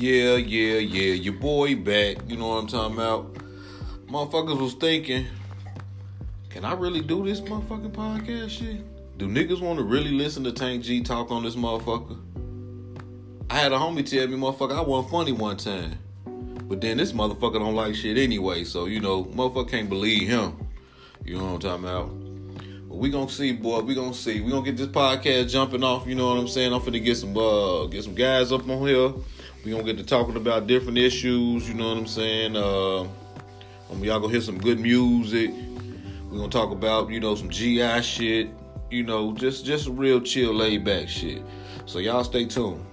Yeah, yeah, yeah. Your boy back. You know what I'm talking about? Motherfuckers was thinking, can I really do this motherfucking podcast shit? Do niggas want to really listen to Tank G talk on this motherfucker? I had a homie tell me, motherfucker, I wasn't funny one time. But then this motherfucker don't like shit anyway, so you know, motherfucker can't believe him. You know what I'm talking about? But we gonna see, boy. We gonna see. We gonna get this podcast jumping off. You know what I'm saying? I'm finna get some uh get some guys up on here. We gonna get to talking about different issues. You know what I'm saying? Uh, um, y'all gonna hear some good music. We're gonna talk about you know some GI shit. You know, just just real chill, laid back shit. So y'all stay tuned.